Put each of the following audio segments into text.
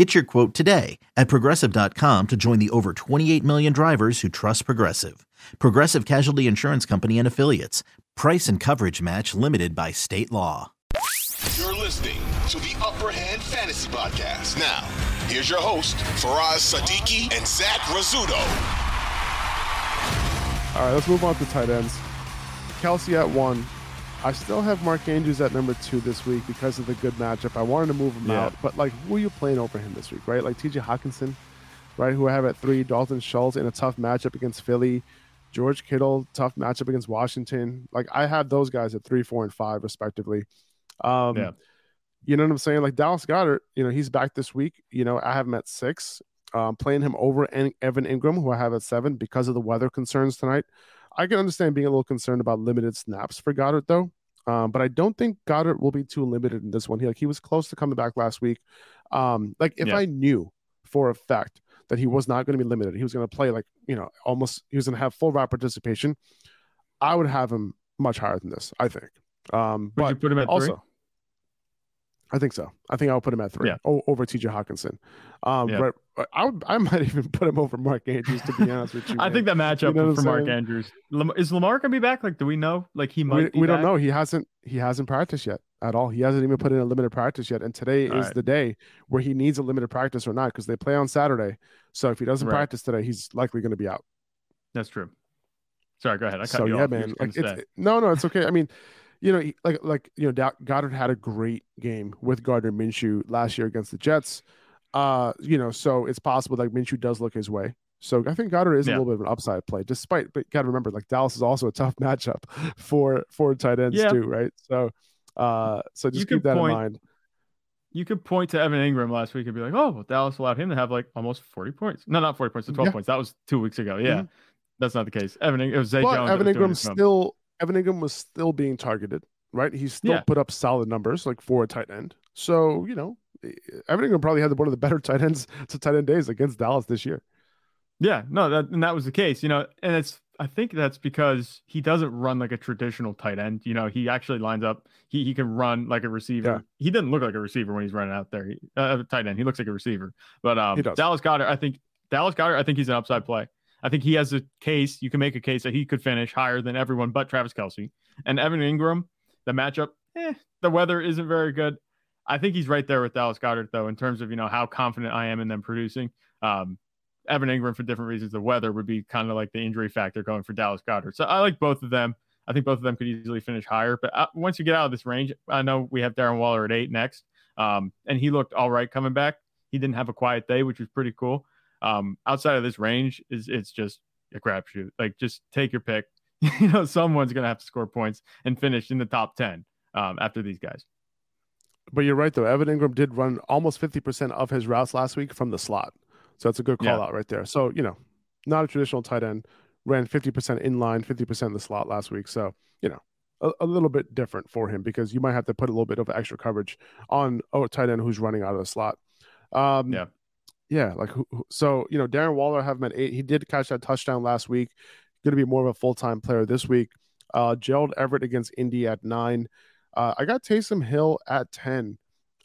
Get your quote today at progressive.com to join the over 28 million drivers who trust Progressive. Progressive Casualty Insurance Company and Affiliates. Price and coverage match limited by state law. You're listening to the Upper Hand Fantasy Podcast. Now, here's your host, Faraz Sadiki and Zach Rizzuto. All right, let's move on to tight ends. Kelce at one. I still have Mark Andrews at number two this week because of the good matchup. I wanted to move him Yeah. out, but like, who are you playing over him this week, right? Like TJ Hockenson, right? Who I have at three. Dalton Schultz in a tough matchup against Philly. George Kittle, tough matchup against Washington. Like, I have those guys at three, four, and five, respectively. Um, Yeah. You know what I'm saying? Like Dallas Goedert, you know, he's back this week. You know, I have him at six. Um, playing him over Evan Engram, who I have at seven because of the weather concerns tonight. I can understand being a little concerned about limited snaps for Goedert, though. Um, but I don't think Goedert will be too limited in this one. He like he was close to coming back last week. Um, like if Yeah. I knew for a fact that he was not going to be limited, he was going to play like you know almost he was going to have full route participation. I would have him much higher than this. I think. Um, Would but you put him at also, three? I think so. I think I'll put him at three Yeah. over TJ Hockenson. Um, Yeah. right, I would, I might even put him over Mark Andrews to be honest with you. I man. think that matchup know for Mark? Andrews is Lamar gonna be back? Like, do we know? Like, he we, might. be we don't know. He hasn't he hasn't practiced yet at all. He hasn't even put in a limited practice yet. And today All is right. the day where he needs a limited practice or not because they play on Saturday. So if he doesn't Right. practice today, he's likely going to be out. That's true. Sorry, go ahead. I cut so you yeah, off. Man. Like it's no, no, it's okay. I mean, you know, like like you know, Da- Goedert had a great game with Gardner Minshew last year against the Jets. Uh, you know, so it's possible like Minshew does look his way. So I think Goedert is a little bit of an upside play, despite. But got to remember, like Dallas is also a tough matchup for for tight ends Yeah. too, right? So, uh, so just could keep that point- in mind. You could point to Evan Engram last week and be like, "Oh, well, Dallas allowed him to have like almost forty points. No, not forty points, to twelve Yeah. points. That was two weeks ago. Yeah, Mhm. that's not the case. Evan, it was Zay But Jones. Evan Engram still Evan Engram was still being targeted, right? He still Yeah. put up solid numbers like for a tight end. So you know, Evan Engram probably had one of the better tight ends to tight end days against Dallas this year. Yeah, no, that and that was the case, you know, and it's I think that's because he doesn't run like a traditional tight end. You know, he actually lines up. He he can run like a receiver. Yeah. He didn't look like a receiver when he's running out there. He, uh, tight end. He looks like a receiver. But um. Dallas Goedert, I think Dallas Goedert, I think he's an upside play. I think he has a case. You can make a case that he could finish higher than everyone but Travis Kelce and Evan Engram. The matchup, eh, the weather isn't very good. I think he's right there with Dallas Goedert though, in terms of you know how confident I am in them producing. Um, Evan Engram for different reasons. The weather would be kind of like the injury factor going for Dallas Goedert. So I like both of them. I think both of them could easily finish higher. But uh, once you get out of this range, I know we have Darren Waller at eight next, um, and he looked all right coming back. He didn't have a quiet day, which was pretty cool. Um, outside of this range, is it's just a crapshoot. Like just take your pick. you know, someone's gonna have to score points and finish in the top ten um, after these guys. But you're right though. Evan Engram did run almost fifty percent of his routes last week from the slot. So that's a good call Yeah. out right there. So you know, not a traditional tight end. Ran fifty percent in line, fifty percent in the slot last week. So you know, a, a little bit different for him because you might have to put a little bit of extra coverage on a tight end who's running out of the slot. Um, Yeah. Yeah. Like who, who- so, you know, Darren Waller I have him at eight. He did catch that touchdown last week. Going to be more of a full time player this week. Uh, Gerald Everett against Indy at nine. Uh, I got Taysom Hill at ten.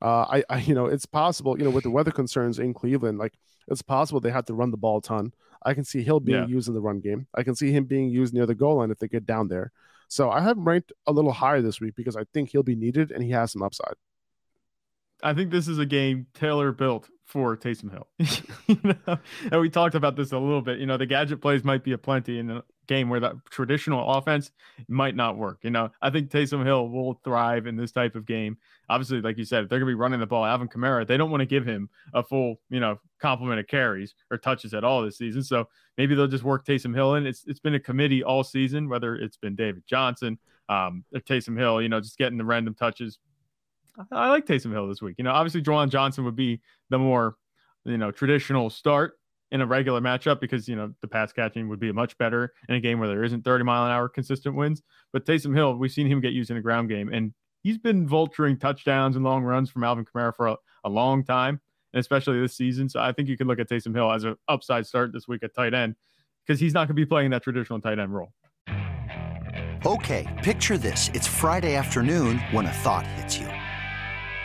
Uh, I, I, you know, it's possible, you know, with the weather concerns in Cleveland, like it's possible they have to run the ball a ton. I can see Hill being Yeah. used in the run game. I can see him being used near the goal line if they get down there. So I have him ranked a little higher this week because I think he'll be needed and he has some upside. I think this is a game tailor built for Taysom Hill. you know? And we talked about this a little bit. You know, the gadget plays might be a plenty in a game where the traditional offense might not work. You know, I think Taysom Hill will thrive in this type of game. Obviously, like you said, if they're going to be running the ball, Alvin Kamara, they don't want to give him a full, you know, complement of carries or touches at all this season. So maybe they'll just work Taysom Hill in. It's it's been a committee all season, whether it's been David Johnson, um, or Taysom Hill, you know, just getting the random touches I like Taysom Hill this week. You know, obviously Juwan Johnson would be the more, you know, traditional start in a regular matchup because you know the pass catching would be much better in a game where there isn't 30 mile an hour consistent wins. But Taysom Hill, we've seen him get used in a ground game, and he's been vulturing touchdowns and long runs from Alvin Kamara for a, a long time, and especially this season. So I think you can look at Taysom Hill as an upside start this week at tight end because he's not going to be playing that traditional tight end role. Okay, picture this: it's Friday afternoon when a thought hits you.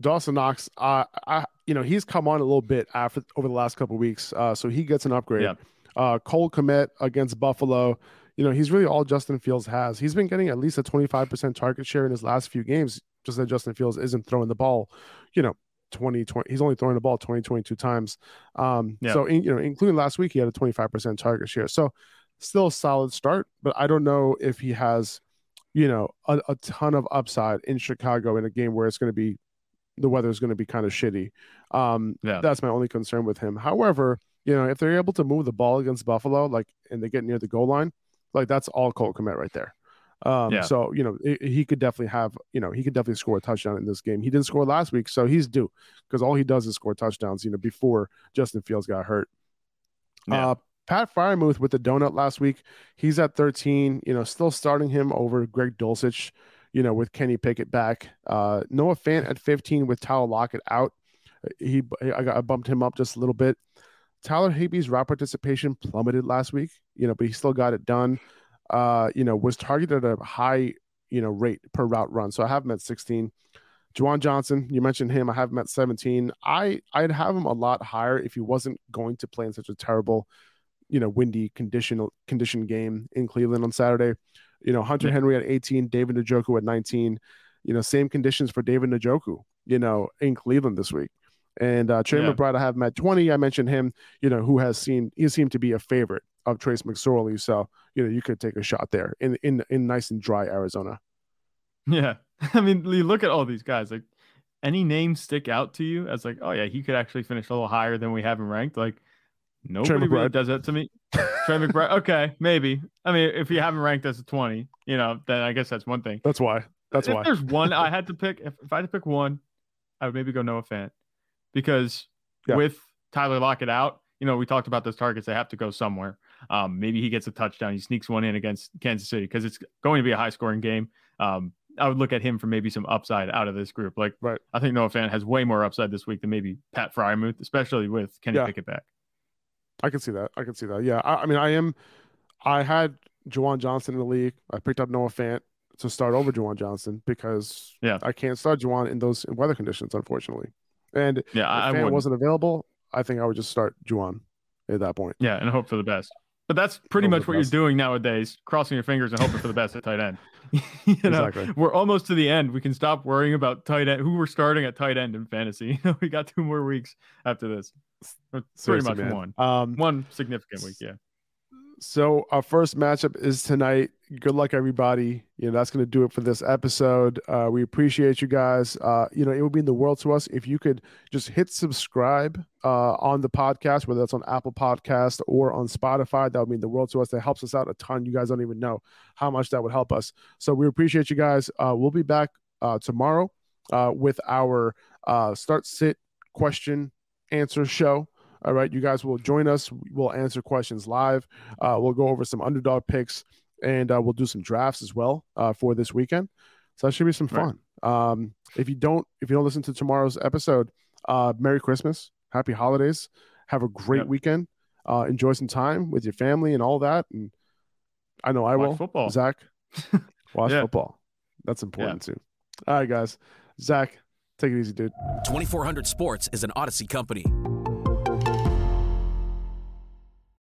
Dawson Knox, uh, I you know he's come on a little bit after over the last couple weeks, uh, so he gets an upgrade. Yeah. Uh, Cole Kmet against Buffalo, you know he's really all Justin Fields has. He's been getting at least a twenty five percent target share in his last few games. Just that Justin Fields isn't throwing the ball, you know, 20, 20 he's only throwing the ball 20, 22 times. Um, Yeah. so in, you know, including last week, he had a 25% target share. So still a solid start, but I don't know if he has, you know, a, a ton of upside in Chicago in a game where it's going to be the weather is going to be kind of shitty. Um, Yeah. that's my only concern with him. However, you know, if they're able to move the ball against Buffalo, like, and they get near the goal line, like that's all Cole Kmet right there. Um, Yeah. so you know, he- he could definitely have, you know, he could definitely score a touchdown in this game. He didn't score last week, so he's due because all he does is score touchdowns. You know, before Justin Fields got hurt. Yeah. Uh, Pat Freiermuth with the donut last week. He's at 13. You know, still starting him over Greg Dulcich. You know, with Kenny Pickett back. Uh, Noah Fant at 15 with Tyler Lockett out. He I, got, I bumped him up just a little bit. Tyler Higbee's route participation plummeted last week. You know, but he still got it done. Uh, you know, was targeted at a high you know rate per route run. So I have him at 16. Juwan Johnson, you mentioned him. I have him at 17. I I'd have him a lot higher if he wasn't going to play in such a terrible, you know, windy conditional condition game in Cleveland on Saturday. You know, Hunter Yeah. Henry at 18, David Njoku at 19. You know, same conditions for David Njoku, you know, in Cleveland this week. And uh, Trey Yeah. McBride, I have him at 20. I mentioned him, you know, who has seen he seemed to be a favorite of Trace McSorley. So, you know, you could take a shot there in in in nice and dry Arizona. Yeah. I mean, you look at all these guys, like any names stick out to you as like, oh yeah, he could actually finish a little higher than we have him ranked. Like nobody really does that to me. Trey McBride. Okay, maybe. I mean, if you haven't ranked as a 20, you know, then I guess that's one thing. That's why. That's if why. there's one I had to pick, if, if I had to pick one, I would maybe go Noah Fant because Yeah. with Tyler Lockett out, you know, we talked about those targets. They have to go somewhere. Um, maybe he gets a touchdown. He sneaks one in against Kansas City because it's going to be a high scoring game. Um, I would look at him for maybe some upside out of this group. Like, Right. I think Noah Fant has way more upside this week than maybe Pat Freiermuth, especially with Kenny Yeah. Pickett back. I can see that. I can see that. Yeah. I, I mean, I am. I had Juwan Johnson in the league. I picked up Noah Fant to start over Juwan Johnson because Yeah. I can't start Juwan in those weather conditions, unfortunately. And Yeah, if I, Fant wasn't available, I think I would just start Juwan at that point. Yeah, and hope for the best. But that's pretty much what you're doing nowadays, crossing your fingers and hoping for the best at tight end. you know, Exactly. we're almost to the end. We can stop worrying about tight end, who we're starting at tight end in fantasy. we got two more weeks after this. Or Pretty much man. one. Um, One significant week, yeah. So our first matchup is tonight. Good luck, everybody. You know that's going to do it for this episode. Uh, we appreciate you guys. Uh, you know it would mean the world to us if you could just hit subscribe uh, on the podcast, whether that's on Apple Podcast or on Spotify. That would mean the world to us. That helps us out a ton. You guys don't even know how much that would help us. So we appreciate you guys. Uh, we'll be back uh, tomorrow uh, with our start sit question answer show. All right, you guys will join us. We'll answer questions live. Uh, we'll go over some underdog picks and uh, we'll do some drafts as well uh, for this weekend. So that should be some Right. fun. Um, if you don't, if you don't listen to tomorrow's episode, uh, Merry Christmas, Happy Holidays, have a great Yep. weekend. Uh, enjoy some time with your family and all that, and I know I Watch will. football. Zach, watch Yeah. football. That's important too. All right, guys. Zach, take it easy, dude. 2400 Sports is an Odyssey company.